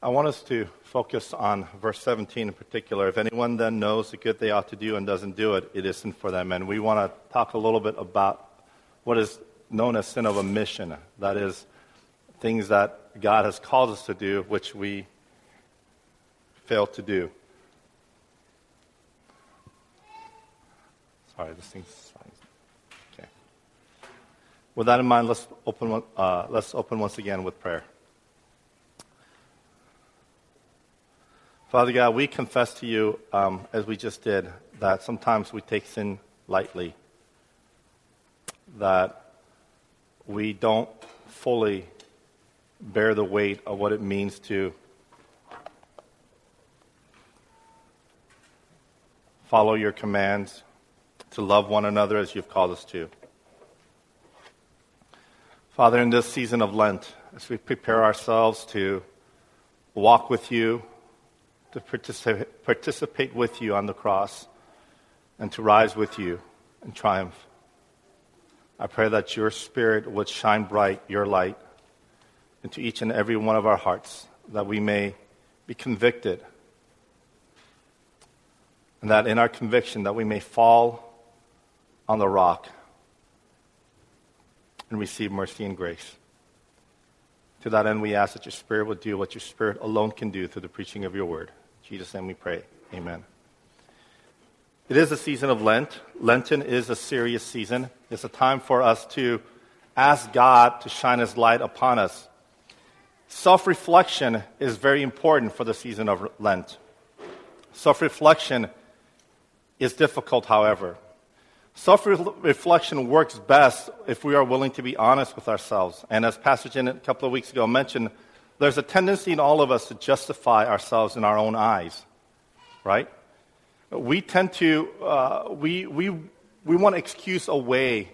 I want us to focus on verse 17 in particular. If anyone then knows the good they ought to do and doesn't do it, it isn't for them. And we want to talk a little bit about what is known as sin of omission. That is, things that God has called us to do, which we fail to do. Sorry, this thing's. Okay. With that in mind, let's open, uh, let's open once again with prayer. Father God, we confess to you, um, as we just did, that sometimes we take sin lightly, that we don't fully bear the weight of what it means to follow your commands, to love one another as you've called us to. Father, in this season of Lent, as we prepare ourselves to walk with you, to participate, participate with you on the cross and to rise with you in triumph. I pray that your spirit would shine bright, your light, into each and every one of our hearts, that we may be convicted, and that in our conviction that we may fall on the rock and receive mercy and grace. To that end, we ask that your Spirit would do what your Spirit alone can do through the preaching of your word. Jesus' name we pray. Amen. It is a season of Lent. Lenten is a serious season. It's a time for us to ask God to shine His light upon us. Self reflection is very important for the season of Lent. Self reflection is difficult, however. Self reflection works best if we are willing to be honest with ourselves. And as Pastor Jen a couple of weeks ago mentioned, there's a tendency in all of us to justify ourselves in our own eyes, right? We tend to, uh, we, we, we want to excuse away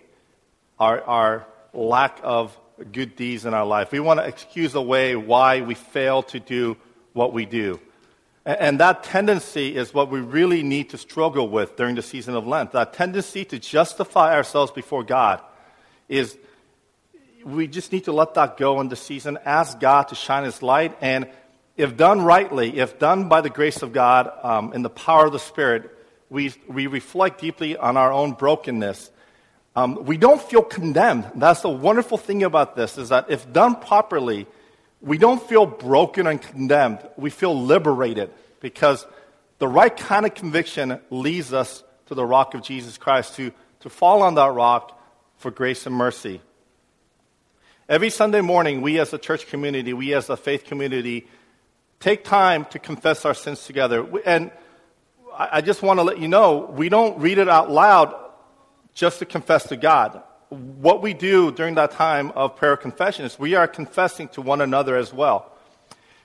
our, our lack of good deeds in our life. We want to excuse away why we fail to do what we do. And that tendency is what we really need to struggle with during the season of Lent. That tendency to justify ourselves before God is, we just need to let that go in the season, ask God to shine His light, and if done rightly, if done by the grace of God um, in the power of the Spirit, we, we reflect deeply on our own brokenness. Um, we don't feel condemned. That's the wonderful thing about this, is that if done properly, we don't feel broken and condemned. We feel liberated because the right kind of conviction leads us to the rock of Jesus Christ, to, to fall on that rock for grace and mercy. Every Sunday morning, we as a church community, we as a faith community, take time to confess our sins together. And I just want to let you know, we don't read it out loud just to confess to God what we do during that time of prayer confession is we are confessing to one another as well.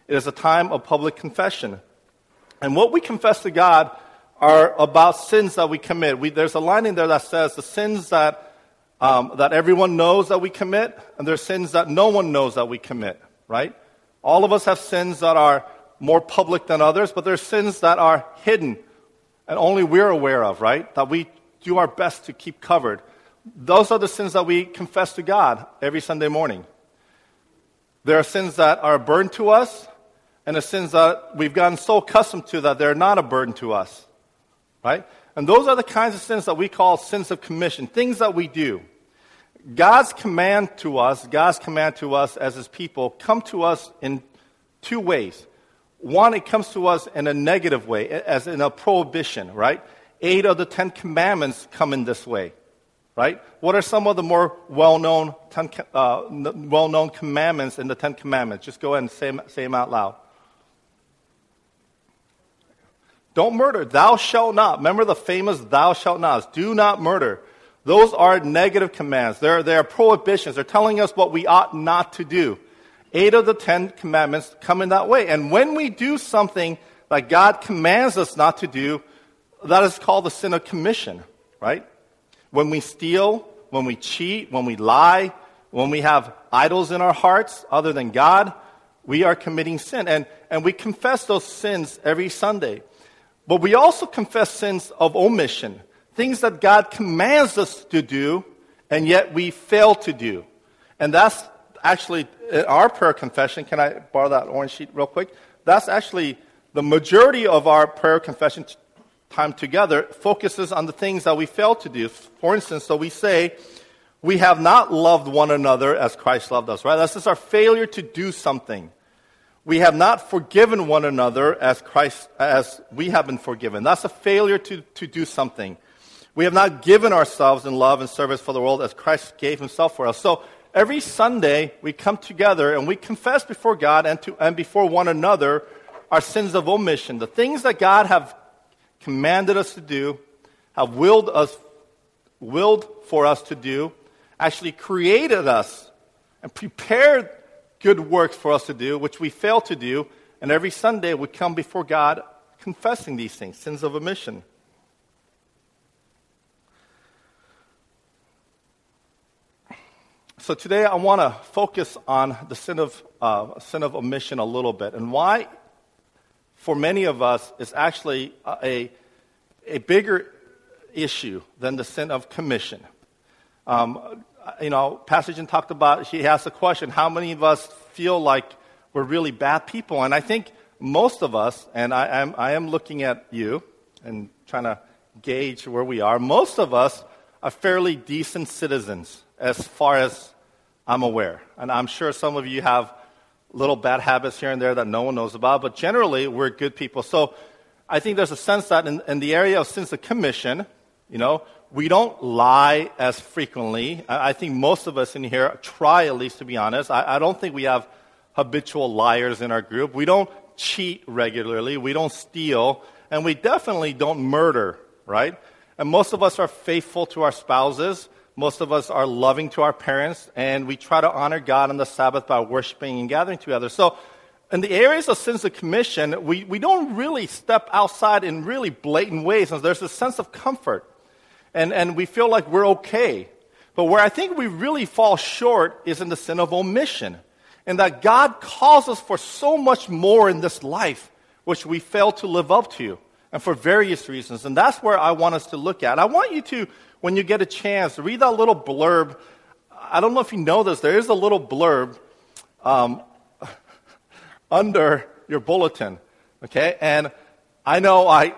It is a time of public confession. And what we confess to God are about sins that we commit. We, there's a line in there that says the sins that, um, that everyone knows that we commit, and there's sins that no one knows that we commit, right? All of us have sins that are more public than others, but there's sins that are hidden and only we're aware of, right? That we do our best to keep covered. Those are the sins that we confess to God every Sunday morning. There are sins that are a burden to us, and the sins that we've gotten so accustomed to that they're not a burden to us. Right? And those are the kinds of sins that we call sins of commission, things that we do. God's command to us, God's command to us as his people, come to us in two ways. One, it comes to us in a negative way, as in a prohibition, right? Eight of the Ten Commandments come in this way right? What are some of the more well-known, uh, well-known commandments in the Ten Commandments? Just go ahead and say, say them out loud. Don't murder. Thou shalt not. Remember the famous thou shalt not. Do not murder. Those are negative commands. They're, they're prohibitions. They're telling us what we ought not to do. Eight of the Ten Commandments come in that way. And when we do something that God commands us not to do, that is called the sin of commission, right? When we steal, when we cheat, when we lie, when we have idols in our hearts other than God, we are committing sin. And, and we confess those sins every Sunday. But we also confess sins of omission, things that God commands us to do, and yet we fail to do. And that's actually our prayer confession. Can I borrow that orange sheet real quick? That's actually the majority of our prayer confession time together focuses on the things that we fail to do. For instance, so we say, we have not loved one another as Christ loved us, right? That's just our failure to do something. We have not forgiven one another as Christ, as we have been forgiven. That's a failure to, to do something. We have not given ourselves in love and service for the world as Christ gave himself for us. So every Sunday we come together and we confess before God and, to, and before one another our sins of omission, the things that God have commanded us to do, have willed us, willed for us to do, actually created us and prepared good works for us to do, which we fail to do. And every Sunday we come before God confessing these things, sins of omission. So today I want to focus on the sin of, uh, sin of omission a little bit and why, for many of us, is actually a, a bigger issue than the sin of commission. Um, Uh, you know, Pastor Jin talked about, he asked a question, how many of us feel like we're really bad people? And I think most of us, and I am, I am looking at you and trying to gauge where we are, most of us are fairly decent citizens as far as I'm aware. And I'm sure some of you have little bad habits here and there that no one knows about, but generally, we're good people. So I think there's a sense that in, in the area of sins of commission, you know, we don't lie as frequently. I, think most of us in here try, at least, to be honest. I, I don't think we have habitual liars in our group. We don't cheat regularly. We don't steal. And we definitely don't murder, right? And most of us are faithful to our spouses. Most of us are loving to our parents. And we try to honor God on the Sabbath by worshiping and gathering together. So, in the areas of sins of commission, we, we don't really step outside in really blatant ways. And there's a sense of comfort. And, and we feel like we're okay. But where I think we really fall short is in the sin of omission. And that God calls us for so much more in this life, which we fail to live up to and for various reasons. And that's where I want us to look at. I want you to, when you get a chance, read that little blurb. I don't know if you know this, there is a little blurb um, under your bulletin. Okay? And I know I,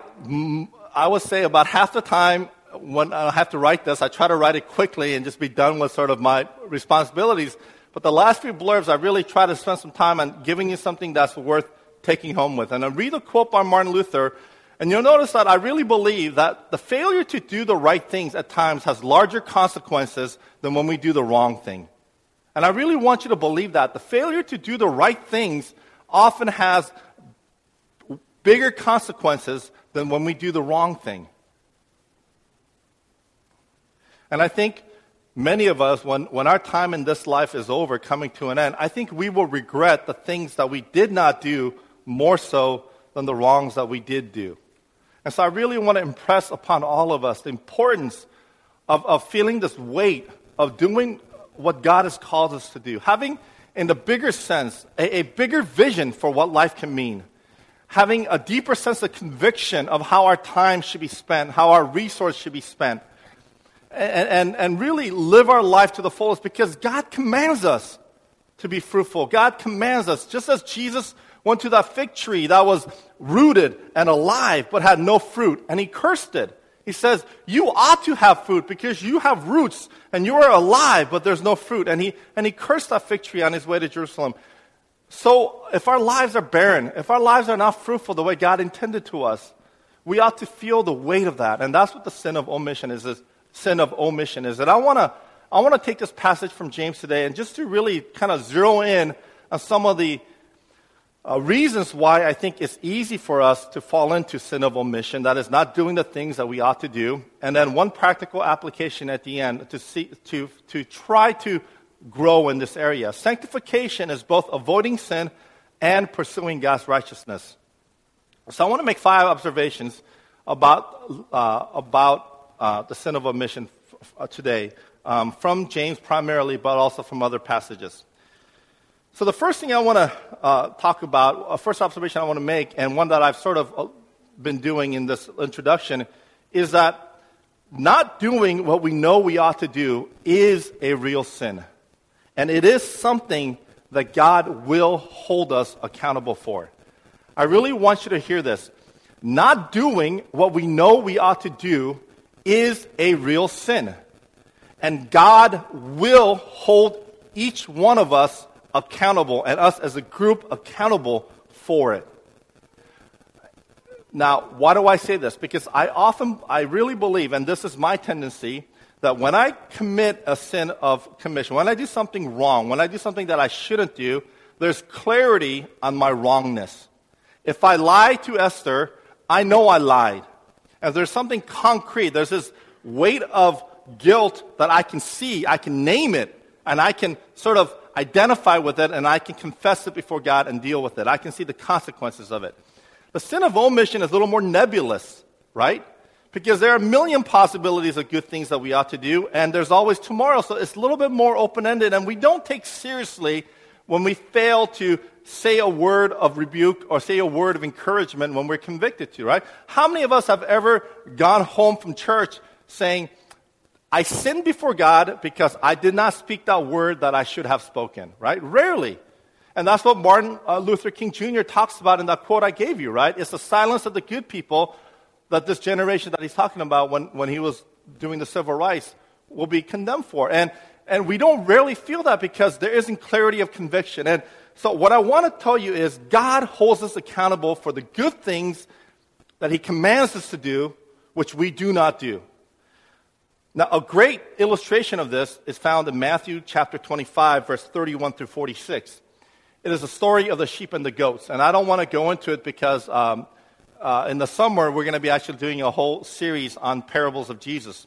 I would say about half the time when I have to write this, I try to write it quickly and just be done with sort of my responsibilities. But the last few blurbs, I really try to spend some time on giving you something that's worth taking home with. And I read a quote by Martin Luther and you'll notice that I really believe that the failure to do the right things at times has larger consequences than when we do the wrong thing. And I really want you to believe that. The failure to do the right things often has bigger consequences than when we do the wrong thing. And I think many of us, when, when our time in this life is over, coming to an end, I think we will regret the things that we did not do more so than the wrongs that we did do. And so I really want to impress upon all of us the importance of, of feeling this weight of doing what God has called us to do. Having, in the bigger sense, a, a bigger vision for what life can mean. Having a deeper sense of conviction of how our time should be spent, how our resource should be spent. And, and, and really live our life to the fullest because God commands us to be fruitful. God commands us, just as Jesus went to that fig tree that was rooted and alive but had no fruit, and he cursed it. He says, You ought to have fruit because you have roots and you are alive, but there's no fruit. And he, and he cursed that fig tree on his way to Jerusalem. So, if our lives are barren, if our lives are not fruitful the way God intended to us, we ought to feel the weight of that. And that's what the sin of omission is. is sin of omission is. And I want to I want to take this passage from James today and just to really kind of zero in on some of the uh, reasons why I think it's easy for us to fall into sin of omission, that is not doing the things that we ought to do, and then one practical application at the end to, see, to, to try to grow in this area. Sanctification is both avoiding sin and pursuing God's righteousness. So I want to make five observations about, uh, about uh, the sin of omission f- f- today, um, from James primarily, but also from other passages. So, the first thing I want to uh, talk about, a first observation I want to make, and one that I've sort of uh, been doing in this introduction, is that not doing what we know we ought to do is a real sin. And it is something that God will hold us accountable for. I really want you to hear this. Not doing what we know we ought to do is a real sin. And God will hold each one of us accountable and us as a group accountable for it. Now, why do I say this? Because I often, I really believe, and this is my tendency, that when I commit a sin of commission, when I do something wrong, when I do something that I shouldn't do, there's clarity on my wrongness. If I lie to Esther, I know I lied. And there's something concrete, there's this weight of guilt that I can see, I can name it, and I can sort of identify with it, and I can confess it before God and deal with it. I can see the consequences of it. The sin of omission is a little more nebulous, right? Because there are a million possibilities of good things that we ought to do, and there's always tomorrow. So it's a little bit more open ended, and we don't take seriously when we fail to say a word of rebuke or say a word of encouragement when we're convicted to, right? How many of us have ever gone home from church saying, I sinned before God because I did not speak that word that I should have spoken, right? Rarely. And that's what Martin uh, Luther King Jr. talks about in that quote I gave you, right? It's the silence of the good people that this generation that he's talking about when, when he was doing the civil rights will be condemned for. And, and we don't rarely feel that because there isn't clarity of conviction. And so what I want to tell you is God holds us accountable for the good things that he commands us to do, which we do not do. Now, a great illustration of this is found in Matthew chapter 25, verse 31 through 46. It is a story of the sheep and the goats. And I don't want to go into it because um, uh, in the summer, we're going to be actually doing a whole series on parables of Jesus.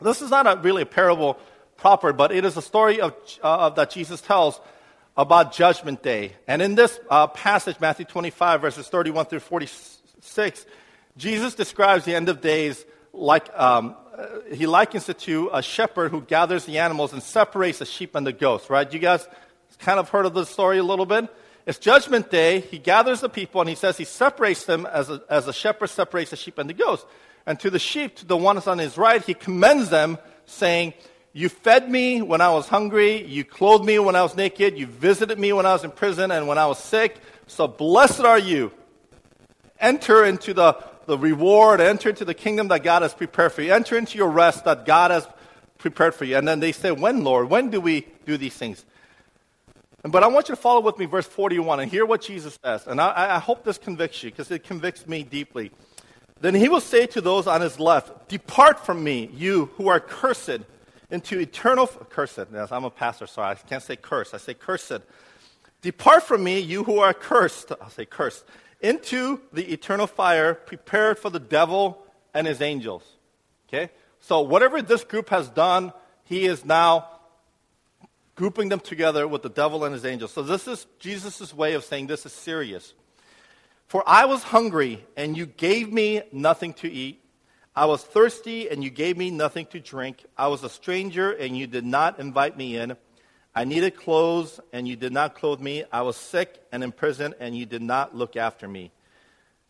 This is not a, really a parable but it is a story of, uh, that Jesus tells about Judgment Day. And in this uh, passage, Matthew 25, verses 31 through 46, Jesus describes the end of days like um, uh, he likens it to a shepherd who gathers the animals and separates the sheep and the goats, right? You guys kind of heard of the story a little bit? It's judgment day. He gathers the people and he says he separates them as a, as a shepherd separates the sheep and the goats. And to the sheep, to the ones on his right, he commends them, saying, You fed me when I was hungry. You clothed me when I was naked. You visited me when I was in prison and when I was sick. So blessed are you. Enter into the, the reward, enter into the kingdom that God has prepared for you. Enter into your rest that God has prepared for you. And then they say, When, Lord? When do we do these things? But I want you to follow with me verse 41 and hear what Jesus says. And I, I hope this convicts you because it convicts me deeply. Then he will say to those on his left, Depart from me, you who are cursed, into eternal. F- cursed. Yes, I'm a pastor, so I can't say curse. I say cursed. Depart from me, you who are cursed. I'll say cursed. Into the eternal fire prepared for the devil and his angels. Okay? So, whatever this group has done, he is now grouping them together with the devil and his angels. So this is Jesus' way of saying this is serious. For I was hungry, and you gave me nothing to eat. I was thirsty, and you gave me nothing to drink. I was a stranger, and you did not invite me in. I needed clothes, and you did not clothe me. I was sick and in prison, and you did not look after me.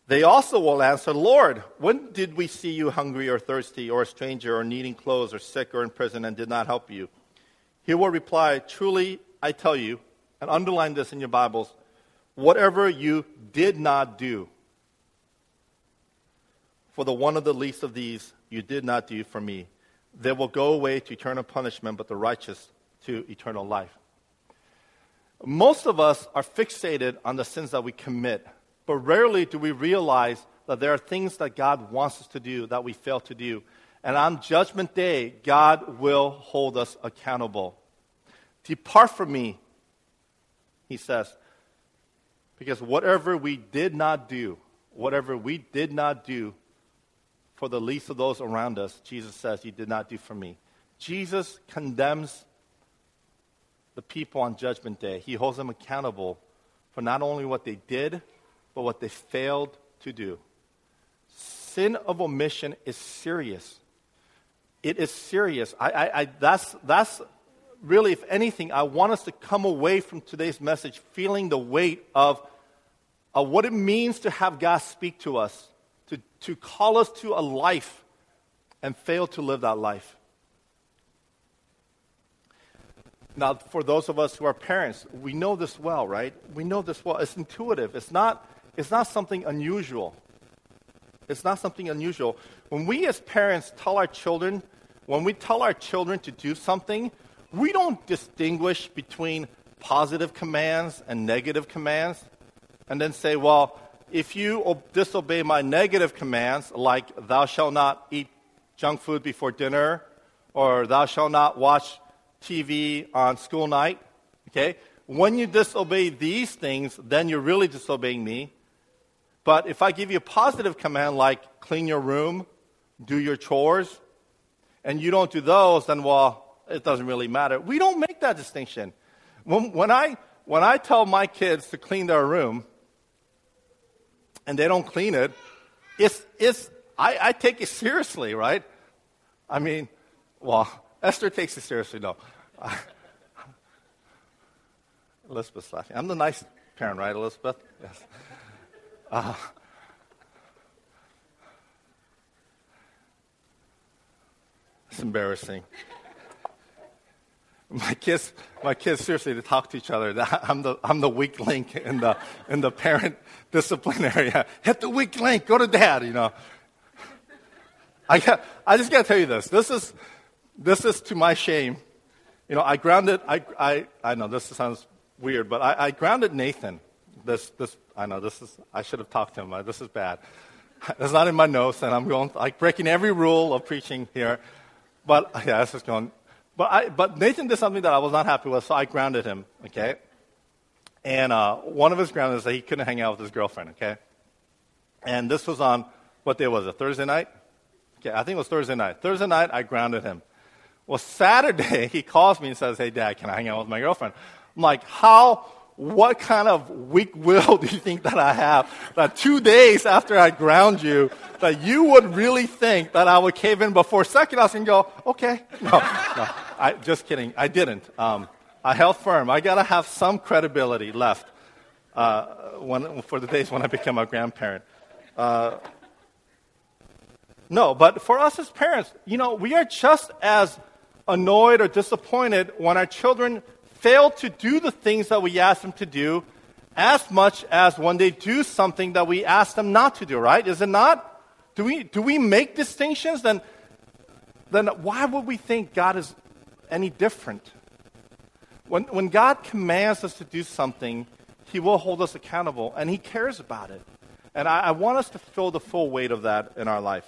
They also will answer, Lord, when did we see you hungry or thirsty or a stranger or needing clothes or sick or in prison and did not help you? He will reply, Truly, I tell you, and underline this in your Bibles, whatever you did not do for the one of the least of these, you did not do for me. They will go away to eternal punishment, but the righteous to eternal life. Most of us are fixated on the sins that we commit, but rarely do we realize that there are things that God wants us to do that we fail to do. And on Judgment Day, God will hold us accountable. Depart from me, he says, because whatever we did not do, whatever we did not do for the least of those around us, Jesus says, You did not do for me. Jesus condemns the people on Judgment Day. He holds them accountable for not only what they did, but what they failed to do. Sin of omission is serious. It is serious. I, I, I, that's, that's really, if anything, I want us to come away from today's message feeling the weight of, of what it means to have God speak to us, to, to call us to a life and fail to live that life. Now, for those of us who are parents, we know this well, right? We know this well. It's intuitive. It's not, it's not something unusual. It's not something unusual. When we as parents tell our children, when we tell our children to do something, we don't distinguish between positive commands and negative commands and then say, well, if you disobey my negative commands, like thou shalt not eat junk food before dinner, or thou shalt not watch TV on school night, okay? When you disobey these things, then you're really disobeying me. But if I give you a positive command like clean your room, do your chores, and you don't do those, then, well, it doesn't really matter. We don't make that distinction. When, when, I, when I tell my kids to clean their room and they don't clean it, it's, it's, I, I take it seriously, right? I mean, well, Esther takes it seriously, no. Elizabeth's laughing. I'm the nice parent, right, Elizabeth? Yes. Uh, it's embarrassing. My kids, my kids seriously, to talk to each other. I'm the, I'm the weak link in the, in the parent discipline area. Hit the weak link, go to dad, you know. I, got, I just got to tell you this. This is, this is to my shame. You know, I grounded, I, I, I know this sounds weird, but I, I grounded Nathan. This, this, I know this is, I should have talked to him. This is bad. It's not in my notes, and I'm going, like, breaking every rule of preaching here. But, yeah, this is going. But, I, but Nathan did something that I was not happy with, so I grounded him, okay? And uh, one of his grounds is that he couldn't hang out with his girlfriend, okay? And this was on, what day was it, Thursday night? Okay, I think it was Thursday night. Thursday night, I grounded him. Well, Saturday, he calls me and says, Hey, Dad, can I hang out with my girlfriend? I'm like, How, what kind of weak will do you think that I have? That two days after I ground you, that you would really think that I would cave in before second us and go, Okay. No, no, I, just kidding. I didn't. Um, I held firm. I got to have some credibility left uh, when, for the days when I become a grandparent. Uh, no, but for us as parents, you know, we are just as annoyed or disappointed when our children fail to do the things that we ask them to do as much as when they do something that we ask them not to do, right? Is it not? Do we, do we make distinctions? Then, then why would we think God is any different? When, when God commands us to do something, He will hold us accountable, and He cares about it. And I, I want us to feel the full weight of that in our life.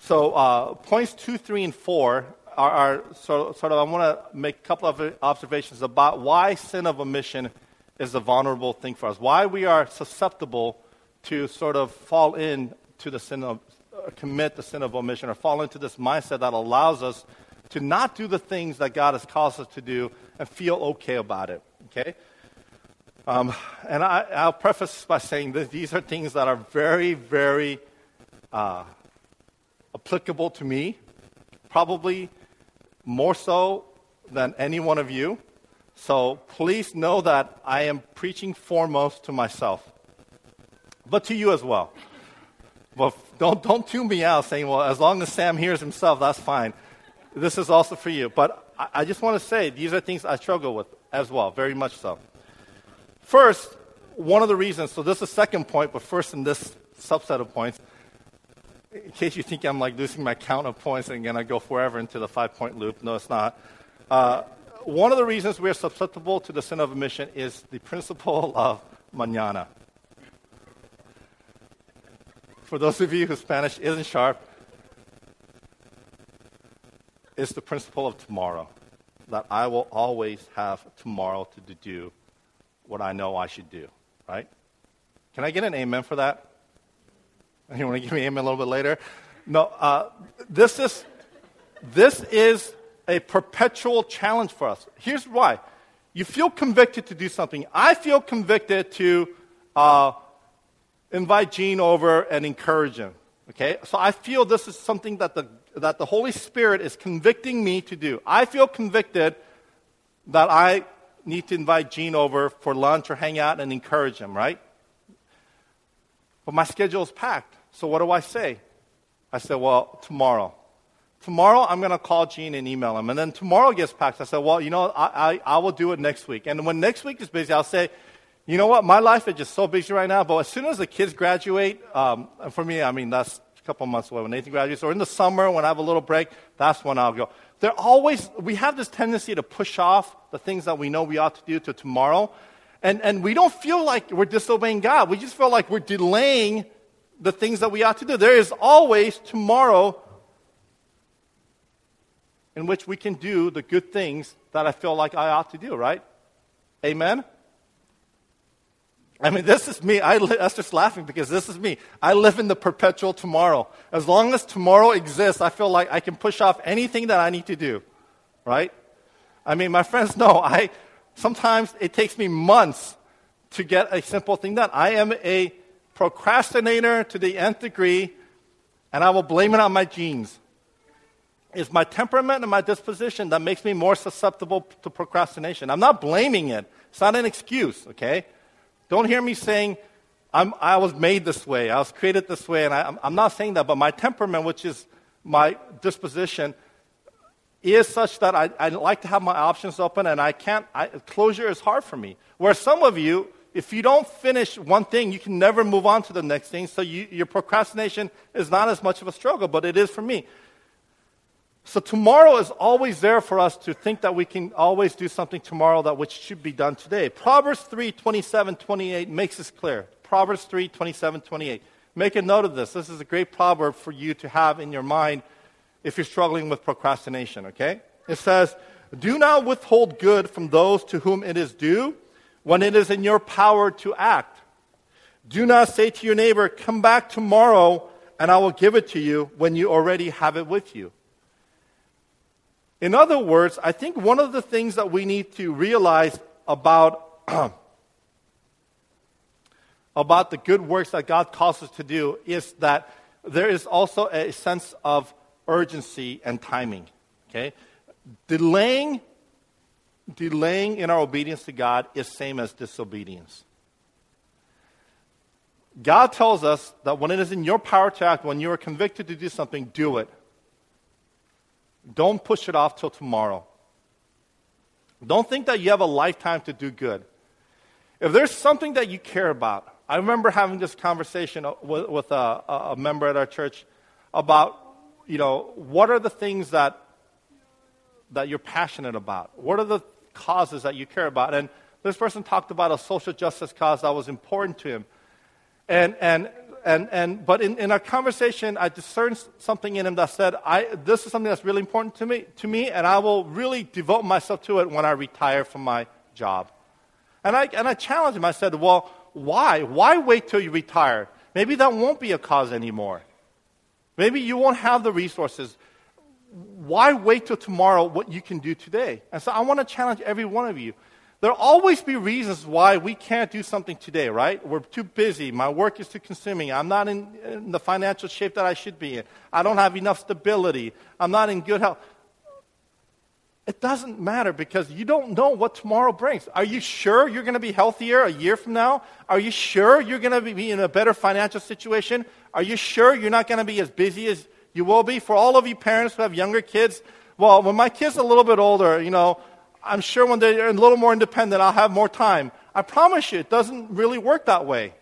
So uh, points two, three, and four are, are sort, sort, of, I want to make a couple of observations about why sin of omission is a vulnerable thing for us, why we are susceptible to sort of fall into the sin of, commit the sin of omission, or fall into this mindset that allows us to not do the things that God has caused us to do and feel okay about it. Okay? Um, and I, will preface by saying that these are things that are very, very uh, applicable to me, probably more so than any one of you. So please know that I am preaching foremost to myself, but to you as well. But don't, don't tune me out saying, well, as long as Sam hears himself, that's fine. This is also for you. But I, I just want to say these are things I struggle with as well, very much so. First, one of the reasons, so this is second point, but first in this subset of points, in case you think I'm like losing my count of points and going to go forever into the five point loop, no, it's not. Uh, one of the reasons we're susceptible to the sin of omission is the principle of mañana. For those of you whose Spanish isn't sharp, it's the principle of tomorrow. That I will always have tomorrow to do what I know I should do, right? Can I get an amen for that? You want to give me amen a little bit later? No, uh, this is this is a perpetual challenge for us. Here's why: you feel convicted to do something. I feel convicted to uh, invite Gene over and encourage him. Okay, so I feel this is something that the that the Holy Spirit is convicting me to do. I feel convicted that I need to invite Gene over for lunch or hang out and encourage him. Right? But my schedule is packed. So what do I say? I said, well, tomorrow. tomorrow I'm going to call Gene and email him. And then tomorrow gets packed. I said, well, you know, I, I, I will do it next week. And when next week is busy, I'll say, you know what, my life is just so busy right now, but as soon as the kids graduate, um, for me, I mean, that's a couple months away when Nathan graduates, or in the summer when I have a little break, that's when I'll go. They're always, we have this tendency to push off the things that we know we ought to do to tomorrow. And, and we don't feel like we're disobeying God. We just feel like we're delaying the things that we ought to do. There is always tomorrow in which we can do the good things that I feel like I ought to do, right? Amen? I mean, this is me. I li- just laughing because this is me. I live in the perpetual tomorrow. As long as tomorrow exists, I feel like I can push off anything that I need to do, right? I mean, my friends know I sometimes it takes me months to get a simple thing done. I am a procrastinator to the nth degree, and I will blame it on my genes. It's my temperament and my disposition that makes me more susceptible to procrastination. I'm not blaming it. It's not an excuse, okay? Don't hear me saying, i was made this way, I was created this way, and I, I'm not saying that, but my temperament, which is my disposition, is such that I, I like to have my options open, and I can't, I, closure is hard for me. Where some of you, if you don't finish one thing, you can never move on to the next thing. So you, your procrastination is not as much of a struggle, but it is for me. So tomorrow is always there for us to think that we can always do something tomorrow that which should be done today. Proverbs 3, 27, 28 makes this clear. Proverbs 3, 27, 28. Make a note of this. This is a great proverb for you to have in your mind if you're struggling with procrastination, okay? It says, Do not withhold good from those to whom it is due when it is in your power to act. Do not say to your neighbor, Come back tomorrow and I will give it to you when you already have it with you. In other words, I think one of the things that we need to realize about, about the good works that God calls us to do is that there is also a sense of urgency and timing. Okay? Delaying delaying in our obedience to God is same as disobedience. God tells us that when it is in your power to act, when you are convicted to do something, do it. Don't push it off till tomorrow. Don't think that you have a lifetime to do good. If there's something that you care about, I remember having this conversation with, with a, a member at our church about, you know, what are the things that that you're passionate about? What are the causes that you care about. And this person talked about a social justice cause that was important to him. And, and, and, and, but in, in our conversation, I discerned something in him that said, I, this is something that's really important to me, to me, and I will really devote myself to it when I retire from my job. And I, and I challenged him. I said, well, why? Why wait till you retire? Maybe that won't be a cause anymore. Maybe you won't have the resources why wait till tomorrow what you can do today? And so I want to challenge every one of you. There'll always be reasons why we can't do something today, right? We're too busy. My work is too consuming. I'm not in, in the financial shape that I should be in. I don't have enough stability. I'm not in good health. It doesn't matter because you don't know what tomorrow brings. Are you sure you're going to be healthier a year from now? Are you sure you're going to be in a better financial situation? Are you sure you're not going to be as busy as you will be. For all of you parents who have younger kids, well, when my kids are a little bit older, you know, I'm sure when they're a little more independent, I'll have more time. I promise you, it doesn't really work that way.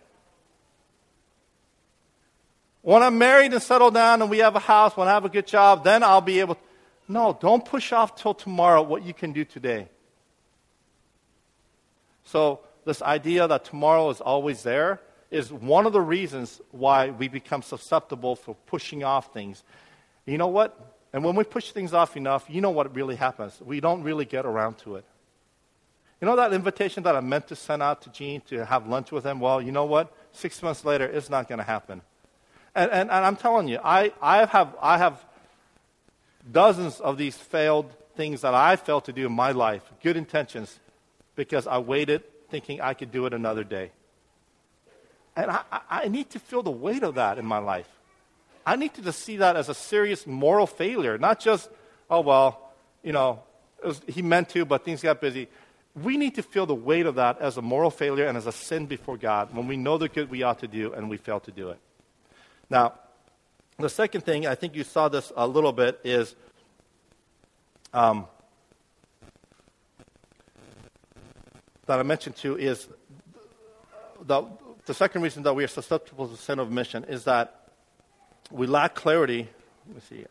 When I'm married and settled down and we have a house, when I have a good job, then I'll be able to. No, don't push off till tomorrow what you can do today. So, this idea that tomorrow is always there, is one of the reasons why we become susceptible for pushing off things. You know what? And when we push things off enough, you know what really happens. We don't really get around to it. You know that invitation that I meant to send out to Gene to have lunch with him? Well, you know what? Six months later, it's not going to happen. And, and, and, I'm telling you, I, I, have, I have dozens of these failed things that I failed to do in my life, good intentions, because I waited thinking I could do it another day. And I, I need to feel the weight of that in my life. I need to see that as a serious moral failure, not just, oh, well, you know, was, he meant to, but things got busy. We need to feel the weight of that as a moral failure and as a sin before God when we know the good we ought to do and we fail to do it. Now, The second thing, I think you saw this a little bit, is um, that I mentioned too is the, the second reason that we are susceptible to sin of omission is that we lack clarity. Let me see.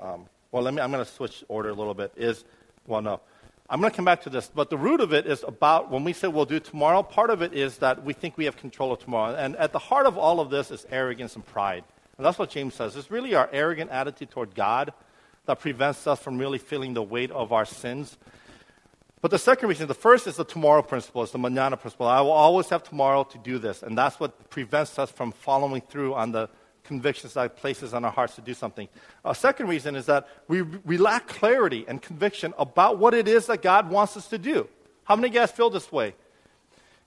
Um, well, let me, I'm going to switch order a little bit. Is, well, no. I'm going to come back to this, but the root of it is about when we say we'll do tomorrow, part of it is that we think we have control of tomorrow. And at the heart of all of this is arrogance and pride. And that's what James says. It's really our arrogant attitude toward God that prevents us from really feeling the weight of our sins. But the second reason, the first is the tomorrow principle, it's the mañana principle. I will always have tomorrow to do this. And that's what prevents us from following through on the convictions that places on our hearts to do something. A second reason is that we, we lack clarity and conviction about what it is that God wants us to do. How many guys feel this way?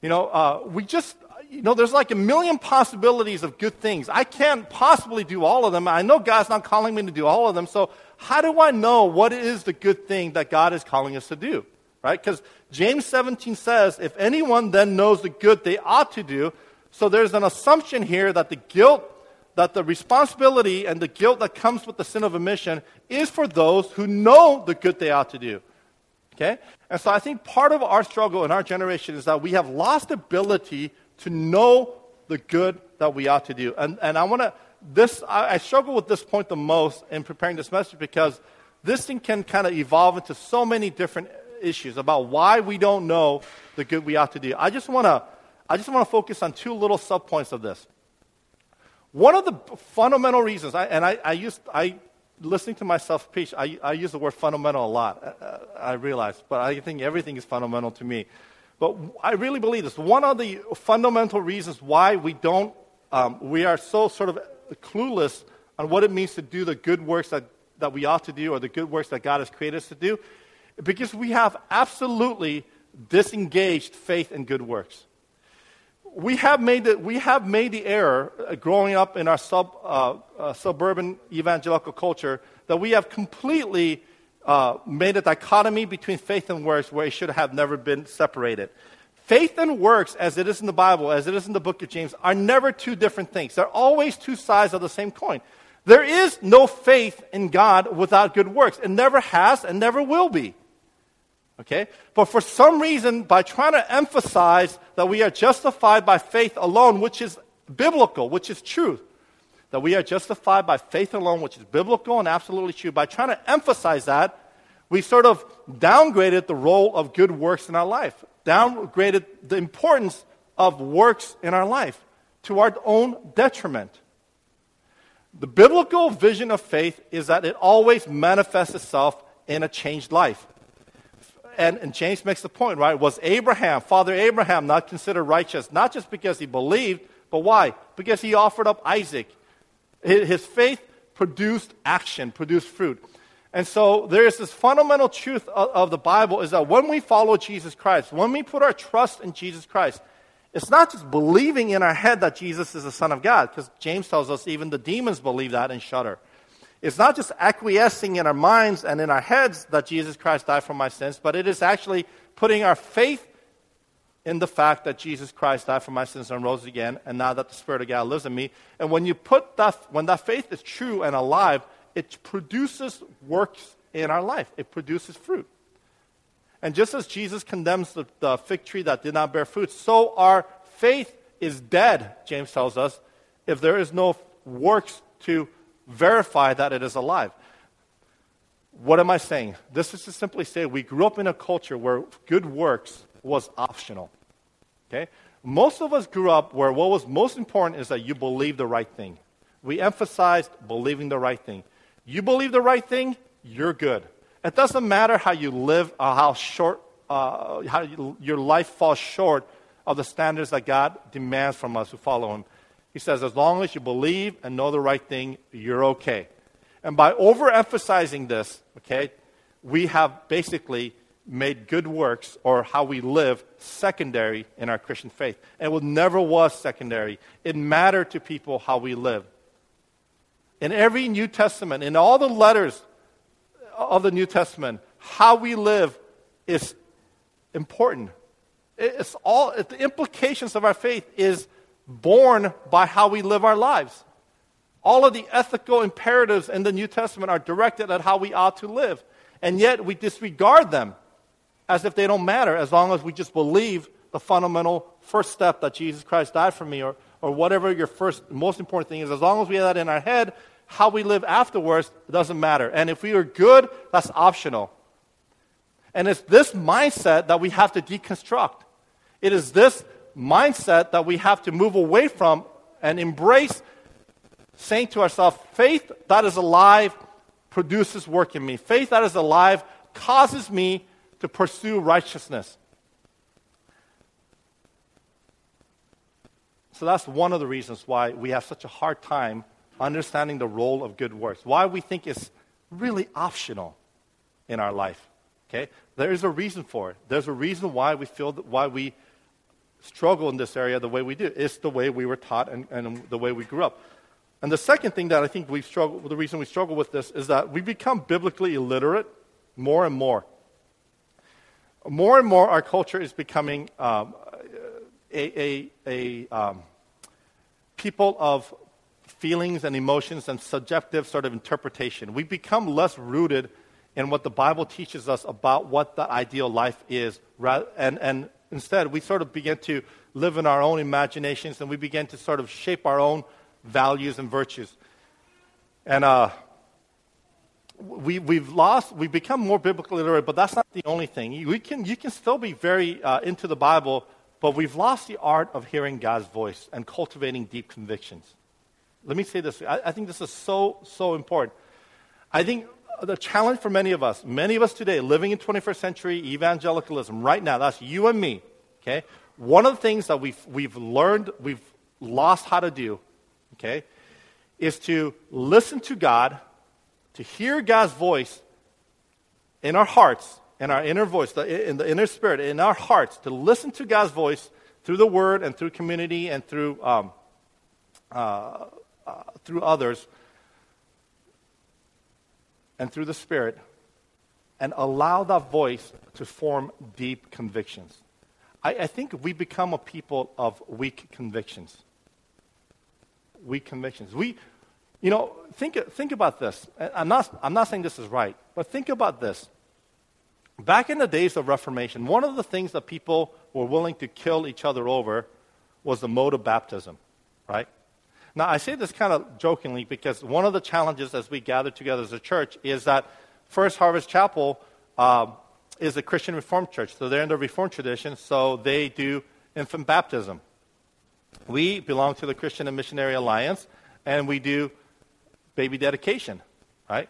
You know, uh, we just, you know, there's like a million possibilities of good things. I can't possibly do all of them. I know God's not calling me to do all of them. So how do I know what is the good thing that God is calling us to do? Right? Because James 17 says, if anyone then knows the good they ought to do, so there's an assumption here that the guilt that the responsibility and the guilt that comes with the sin of omission is for those who know the good they ought to do. Okay? And so I think part of our struggle in our generation is that we have lost ability to know the good that we ought to do. And, and I want to, this, I, I struggle with this point the most in preparing this message because this thing can kind of evolve into so many different issues about why we don't know the good we ought to do. I just want to, I just want to focus on two little subpoints of this. One of the fundamental reasons, I, and I, I used, I, listening to myself preach, I, I use the word fundamental a lot, uh, uh, I realize, but I think everything is fundamental to me. But I really believe this. One of the fundamental reasons why we don't, um, we are so sort of clueless on what it means to do the good works that, that we ought to do or the good works that God has created us to do, because we have absolutely disengaged faith and good works we have made the, we have made the error uh, growing up in our sub, uh, uh, suburban evangelical culture that we have completely uh, made a dichotomy between faith and works where it should have never been separated. Faith and works, as it is in the Bible, as it is in the book of James, are never two different things. They're always two sides of the same coin. There is no faith in God without good works. It never has and never will be. Okay? But for some reason, by trying to emphasize that we are justified by faith alone, which is biblical, which is truth, that we are justified by faith alone, which is biblical and absolutely true, by trying to emphasize that, we sort of downgraded the role of good works in our life, downgraded the importance of works in our life to our own detriment. The biblical vision of faith is that it always manifests itself in a changed life and, and James makes the point, right? Was Abraham, Father Abraham, not considered righteous? Not just because he believed, but why? Because he offered up Isaac. His faith produced action, produced fruit. And so there is this fundamental truth of, of, the Bible is that when we follow Jesus Christ, when we put our trust in Jesus Christ, it's not just believing in our head that Jesus is the Son of God, because James tells us even the demons believe that and shudder. It's not just acquiescing in our minds and in our heads that Jesus Christ died for my sins, but it is actually putting our faith in the fact that Jesus Christ died for my sins and rose again, and now that the Spirit of God lives in me. And when you put that, when that faith is true and alive, it produces works in our life. It produces fruit. And just as Jesus condemns the, the fig tree that did not bear fruit, so our faith is dead, James tells us, if there is no works to verify that it is alive. What am I saying? This is to simply say we grew up in a culture where good works was optional. Okay? Most of us grew up where what was most important is that you believe the right thing. We emphasized believing the right thing. You believe the right thing, you're good. It doesn't matter how you live, or how short, uh, how you, your life falls short of the standards that God demands from us who follow Him. He says, as long as you believe and know the right thing, you're okay. And by overemphasizing this, okay, we have basically made good works or how we live secondary in our Christian faith. And it never was secondary. It mattered to people how we live. In every New Testament, in all the letters of the New Testament, how we live is important. It's all the implications of our faith is borne by how we live our lives. All of the ethical imperatives in the New Testament are directed at how we ought to live. And yet we disregard them as if they don't matter as long as we just believe the fundamental first step that Jesus Christ died for me or, or whatever your first most important thing is. As long as we have that in our head, how we live afterwards doesn't matter. And if we are good, that's optional. And it's this mindset that we have to deconstruct. It is this mindset that we have to move away from and embrace, saying to ourselves, faith that is alive produces work in me. Faith that is alive causes me to pursue righteousness. So that's one of the reasons why we have such a hard time understanding the role of good works, why we think it's really optional in our life. Okay? There is a reason for it. There's a reason why we feel that, why we struggle in this area the way we do. It's the way we were taught and, and the way we grew up. And the second thing that I think we struggle, the reason we struggle with this is that we become biblically illiterate more and more. More and more, our culture is becoming um, a, a, a um, people of feelings and emotions and subjective sort of interpretation. We become less rooted in what the Bible teaches us about what the ideal life is, and, and instead we sort of begin to live in our own imaginations and we begin to sort of shape our own values and virtues. And uh, we, we've lost, we've become more biblically literate, but that's not the only thing. We can, you can still be very uh, into the Bible, but we've lost the art of hearing God's voice and cultivating deep convictions. Let me say this. I, I think this is so, so important. I think the challenge for many of us, many of us today living in 21st century evangelicalism right now, that's you and me, okay? One of the things that we've, we've learned, we've lost how to do, okay, is to listen to God, to hear God's voice in our hearts, in our inner voice, the, in the inner spirit, in our hearts, to listen to God's voice through the Word and through community and through, um, uh, uh, through others and through the Spirit and allow that voice to form deep convictions. I, I think we become a people of weak convictions. Weak convictions. We, you know, think, think about this. I'm not, I'm not saying this is right, but think about this. Back in the days of Reformation, one of the things that people were willing to kill each other over was the mode of baptism, right? Now, I say this kind of jokingly because one of the challenges as we gather together as a church is that First Harvest Chapel uh, is a Christian Reformed church. So they're in the Reformed tradition, so they do infant baptism. We belong to the Christian and Missionary Alliance, and we do baby dedication, right?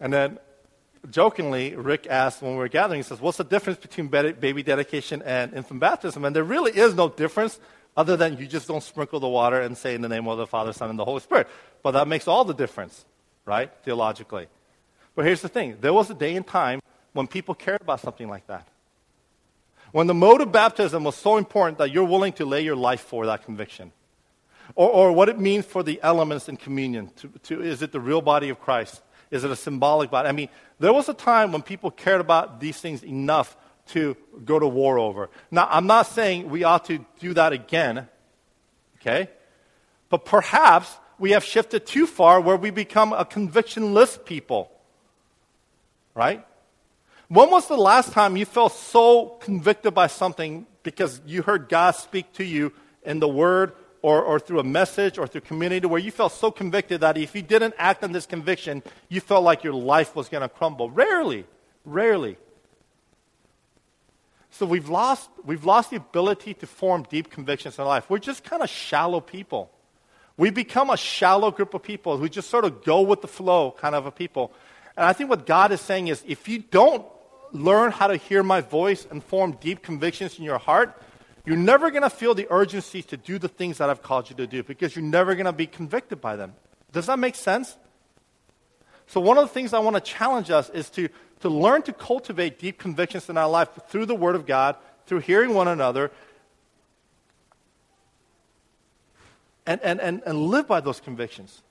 And then jokingly, Rick asked when we were gathering, he says, What's the difference between baby dedication and infant baptism? And there really is no difference other than you just don't sprinkle the water and say in the name of the Father, Son, and the Holy Spirit. But that makes all the difference, right? Theologically. But here's the thing there was a day and time when people cared about something like that. When the mode of baptism was so important that you're willing to lay your life for that conviction. Or, or what it means for the elements in communion. To, to, is it the real body of Christ? Is it a symbolic body? I mean, there was a time when people cared about these things enough to go to war over. Now, I'm not saying we ought to do that again, okay? But perhaps we have shifted too far where we become a convictionless people, right? When was the last time you felt so convicted by something because you heard God speak to you in the Word or, or through a message or through community where you felt so convicted that if you didn't act on this conviction, you felt like your life was going to crumble? Rarely, rarely. So we've lost, we've lost the ability to form deep convictions in life. We're just kind of shallow people. We become a shallow group of people who just sort of go with the flow kind of a people. And I think what God is saying is if you don't learn how to hear my voice and form deep convictions in your heart, you're never going to feel the urgency to do the things that I've called you to do because you're never going to be convicted by them. Does that make sense? So, one of the things I want to challenge us is to to learn to cultivate deep convictions in our life through the Word of God, through hearing one another, and, and, and, and live by those convictions.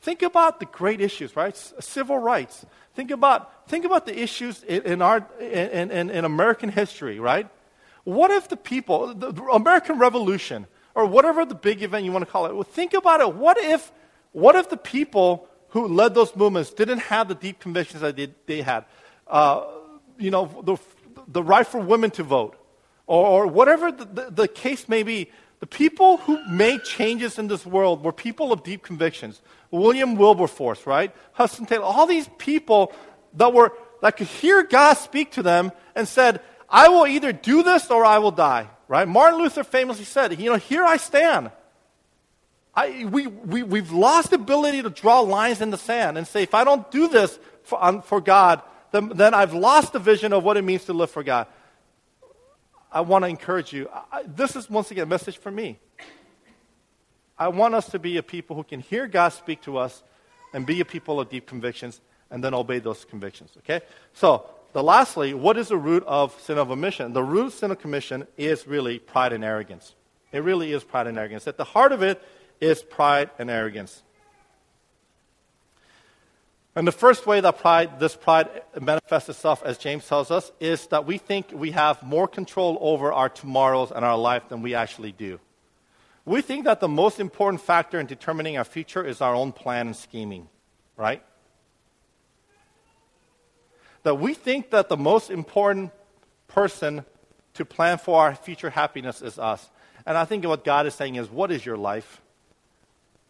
Think about the great issues, right? Civil rights. Think about, think about the issues in, in our, in, in, in American history, right? What if the people, the American Revolution, or whatever the big event you want to call it, well, think about it. What if What if the people who led those movements didn't have the deep convictions that they, they had? Uh, you know, the, the right for women to vote, or, or whatever the, the, the case may be. The people who made changes in this world were people of deep convictions. William Wilberforce, right? Hudson Taylor, all these people that were that could hear God speak to them and said, I will either do this or I will die. Right? Martin Luther famously said, you know, here I stand. I, we, we, we've lost the ability to draw lines in the sand and say, if I don't do this for, um, for God, then, then I've lost the vision of what it means to live for God. I want to encourage you. I, this is, once again, a message for me. I want us to be a people who can hear God speak to us and be a people of deep convictions and then obey those convictions. Okay? So, the lastly, what is the root of sin of omission? The root sin of commission is really pride and arrogance. It really is pride and arrogance. At the heart of it is pride and arrogance. And the first way that pride, this pride manifests itself, as James tells us, is that we think we have more control over our tomorrows and our life than we actually do. We think that the most important factor in determining our future is our own plan and scheming, right? That we think that the most important person to plan for our future happiness is us. And I think what God is saying is, what is your life?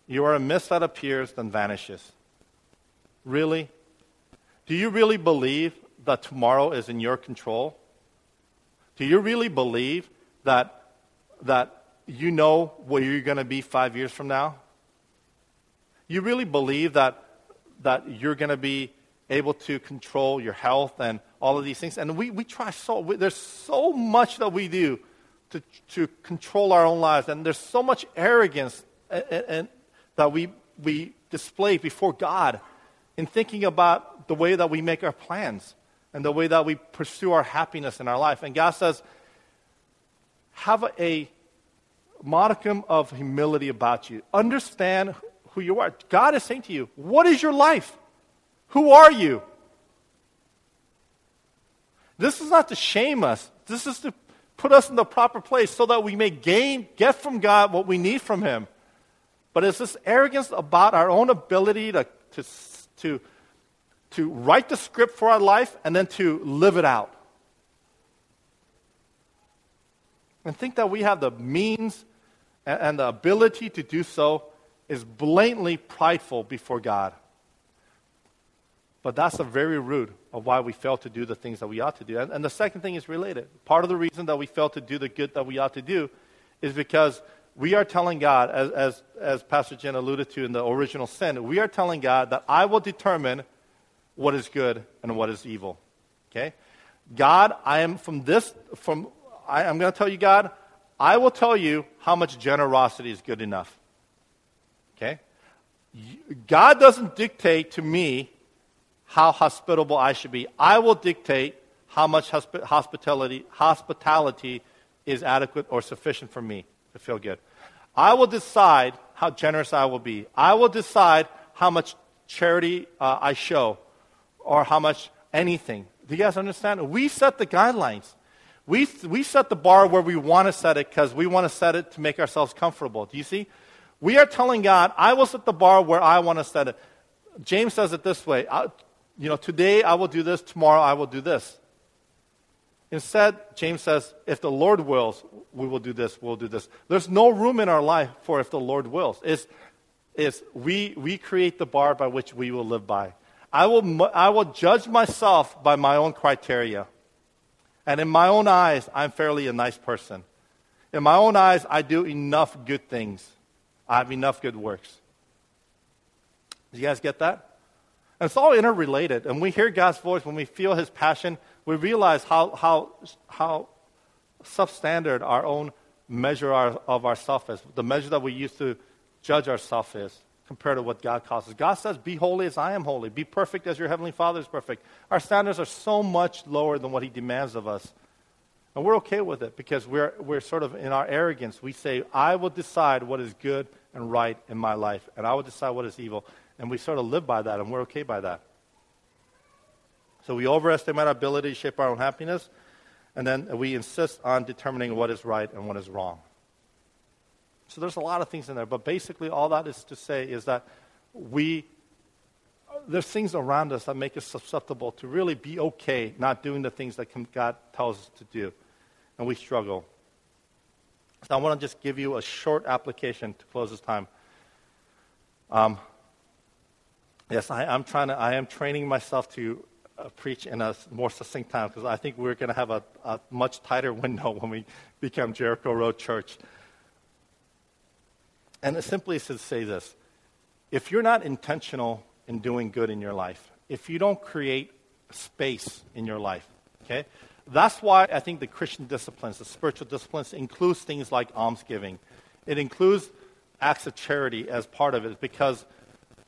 You are a mist that appears, then vanishes. Really? Do you really believe that tomorrow is in your control? Do you really believe that, that you know where you're going to be five years from now? You really believe that, that you're going to be able to control your health and all of these things? And we, we try so, we, there's so much that we do to, to control our own lives, and there's so much arrogance and, and, that we, we display before God in thinking about the way that we make our plans and the way that we pursue our happiness in our life. And God says, have a modicum of humility about you. Understand who you are. God is saying to you, What is your life? Who are you? This is not to shame us. This is to put us in the proper place so that we may gain, get from God what we need from Him. But it's this arrogance about our own ability to, to to, to write the script for our life and then to live it out. And think that we have the means and, and the ability to do so is blatantly prideful before God. But that's the very root of why we fail to do the things that we ought to do. And, and, the second thing is related. Part of the reason that we fail to do the good that we ought to do is because we are telling God, as, as, as Pastor Jen alluded to in the original sin, we are telling God that I will determine what is good and what is evil. Okay? God, I am from this, from, I, I'm going to tell you, God, I will tell you how much generosity is good enough. Okay? God doesn't dictate to me how hospitable I should be. I will dictate how much hospi- hospitality, hospitality is adequate or sufficient for me to feel good. I will decide how generous I will be. I will decide how much charity uh, I show or how much anything. Do you guys understand? We set the guidelines. We, we set the bar where we want to set it because we want to set it to make ourselves comfortable. Do you see? We are telling God, I will set the bar where I want to set it. James says it this way you know, today I will do this, tomorrow I will do this. Instead, James says, if the Lord wills, we will do this, we'll do this. There's no room in our life for if the Lord wills. It's, it's we, we create the bar by which we will live by. I will, I will judge myself by my own criteria. And in my own eyes, I'm fairly a nice person. In my own eyes, I do enough good things. I have enough good works. Do you guys get that? And it's all interrelated. And we hear God's voice when we feel his passion we realize how, how, how substandard our own measure our, of ourself is, the measure that we use to judge ourselves is compared to what God calls us. God says, Be holy as I am holy. Be perfect as your heavenly Father is perfect. Our standards are so much lower than what He demands of us. And we're okay with it because we're, we're sort of in our arrogance. We say, I will decide what is good and right in my life, and I will decide what is evil. And we sort of live by that, and we're okay by that. So we overestimate our ability to shape our own happiness, and then we insist on determining what is right and what is wrong. So there's a lot of things in there, but basically all that is to say is that we there's things around us that make us susceptible to really be okay not doing the things that God tells us to do, and we struggle. So I want to just give you a short application to close this time. Um, yes, I, am trying to. I am training myself to uh, preach in a more succinct time because I think we're going to have a, a much tighter window when we become Jericho Road Church. And it simply to say this if you're not intentional in doing good in your life, if you don't create space in your life, okay, that's why I think the Christian disciplines, the spiritual disciplines, includes things like almsgiving. It includes acts of charity as part of it because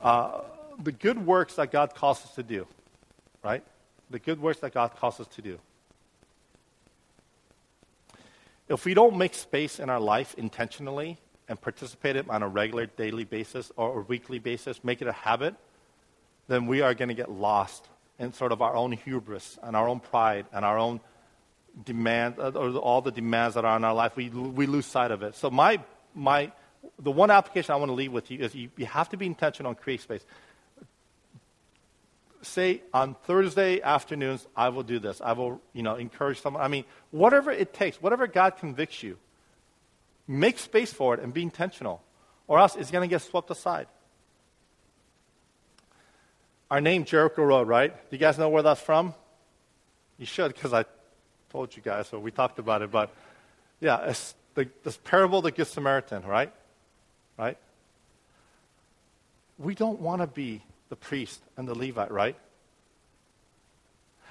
uh, the good works that God calls us to do, right? The good works that God calls us to do. If we don't make space in our life intentionally and participate in on a regular daily basis or a weekly basis, make it a habit, then we are going to get lost in sort of our own hubris and our own pride and our own demand, uh, or all the demands that are in our life. We, we lose sight of it. So my, my, the one application I want to leave with you is you, you have to be intentional on create space say on Thursday afternoons, I will do this. I will, you know, encourage someone. I mean, whatever it takes, whatever God convicts you, make space for it and be intentional, or else it's going to get swept aside. Our name, Jericho Road, right? Do you guys know where that's from? You should, because I told you guys, so we talked about it. But yeah, it's the, this parable of the Good Samaritan, right? Right? We don't want to be the priest and the Levite, right?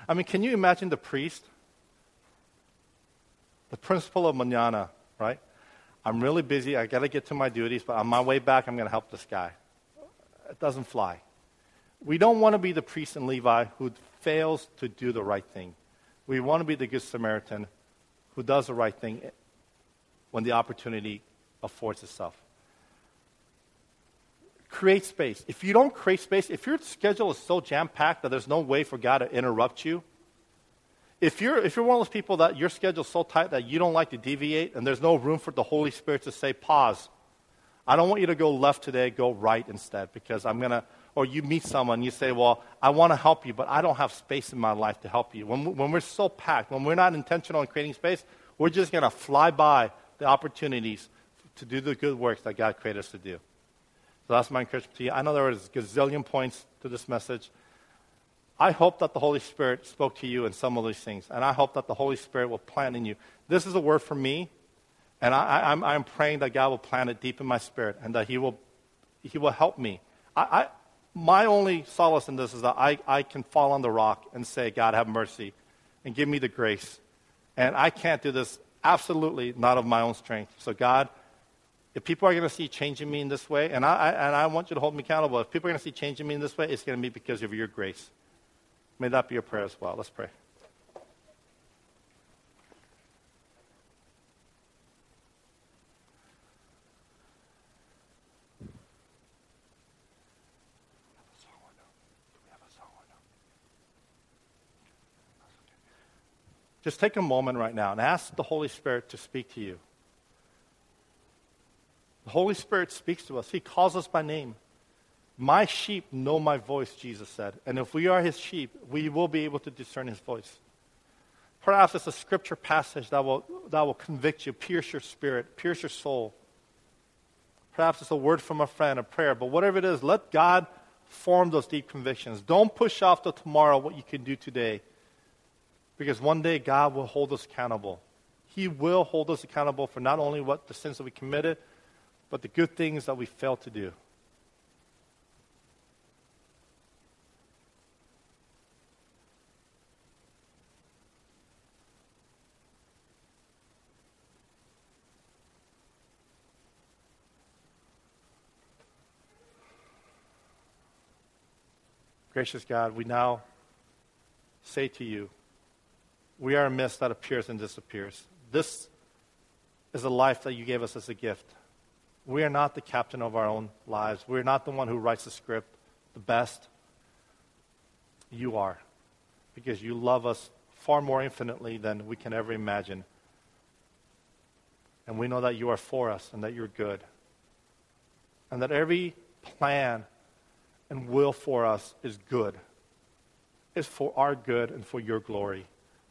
I mean, can you imagine the priest? The principle of mañana, right? I'm really busy. I got to get to my duties, but on my way back, I'm going to help this guy. It doesn't fly. We don't want to be the priest and Levi who fails to do the right thing. We want to be the Good Samaritan who does the right thing when the opportunity affords itself create space. If you don't create space, if your schedule is so jam packed that there's no way for God to interrupt you, if you're, if you're one of those people that your schedule's so tight that you don't like to deviate and there's no room for the Holy Spirit to say, pause, I don't want you to go left today, go right instead because I'm going to, or you meet someone, you say, well, I want to help you, but I don't have space in my life to help you. When, when we're so packed, when we're not intentional in creating space, we're just going to fly by the opportunities to do the good works that God created us to do. So that's my encouragement to you. I know there was a gazillion points to this message. I hope that the Holy Spirit spoke to you in some of these things, and I hope that the Holy Spirit will plant in you. This is a word for me, and I, am I'm, I'm praying that God will plant it deep in my spirit and that He will, he will help me. I, I, my only solace in this is that I, I can fall on the rock and say, God, have mercy and give me the grace. And I can't do this absolutely not of my own strength. So, God, if people are going to see changing me in this way, and I, I, and I want you to hold me accountable, if people are going to see changing me in this way, it's going to be because of your grace. May that be your prayer as well. Let's pray. Just take a moment right now and ask the Holy Spirit to speak to you. The Holy Spirit speaks to us. He calls us by name. My sheep know my voice, Jesus said. And if we are his sheep, we will be able to discern his voice. Perhaps it's a scripture passage that will, that will convict you, pierce your spirit, pierce your soul. Perhaps it's a word from a friend, a prayer. But whatever it is, let God form those deep convictions. Don't push off to tomorrow what you can do today. Because one day God will hold us accountable. He will hold us accountable for not only what the sins that we committed, but the good things that we fail to do. Gracious God, we now say to you, we are a mist that appears and disappears. This is a life that you gave us as a gift. We are not the captain of our own lives. We're not the one who writes the script the best. You are. Because you love us far more infinitely than we can ever imagine. And we know that you are for us and that you're good. And that every plan and will for us is good. It's for our good and for your glory.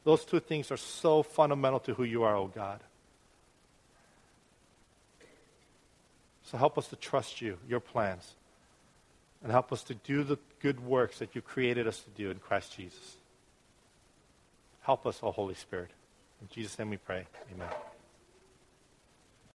Those two things are so fundamental to who you are, oh God. So help us to trust you, your plans, and help us to do the good works that you created us to do in Christ Jesus. Help us, O Holy Spirit. In Jesus' name we pray. Amen.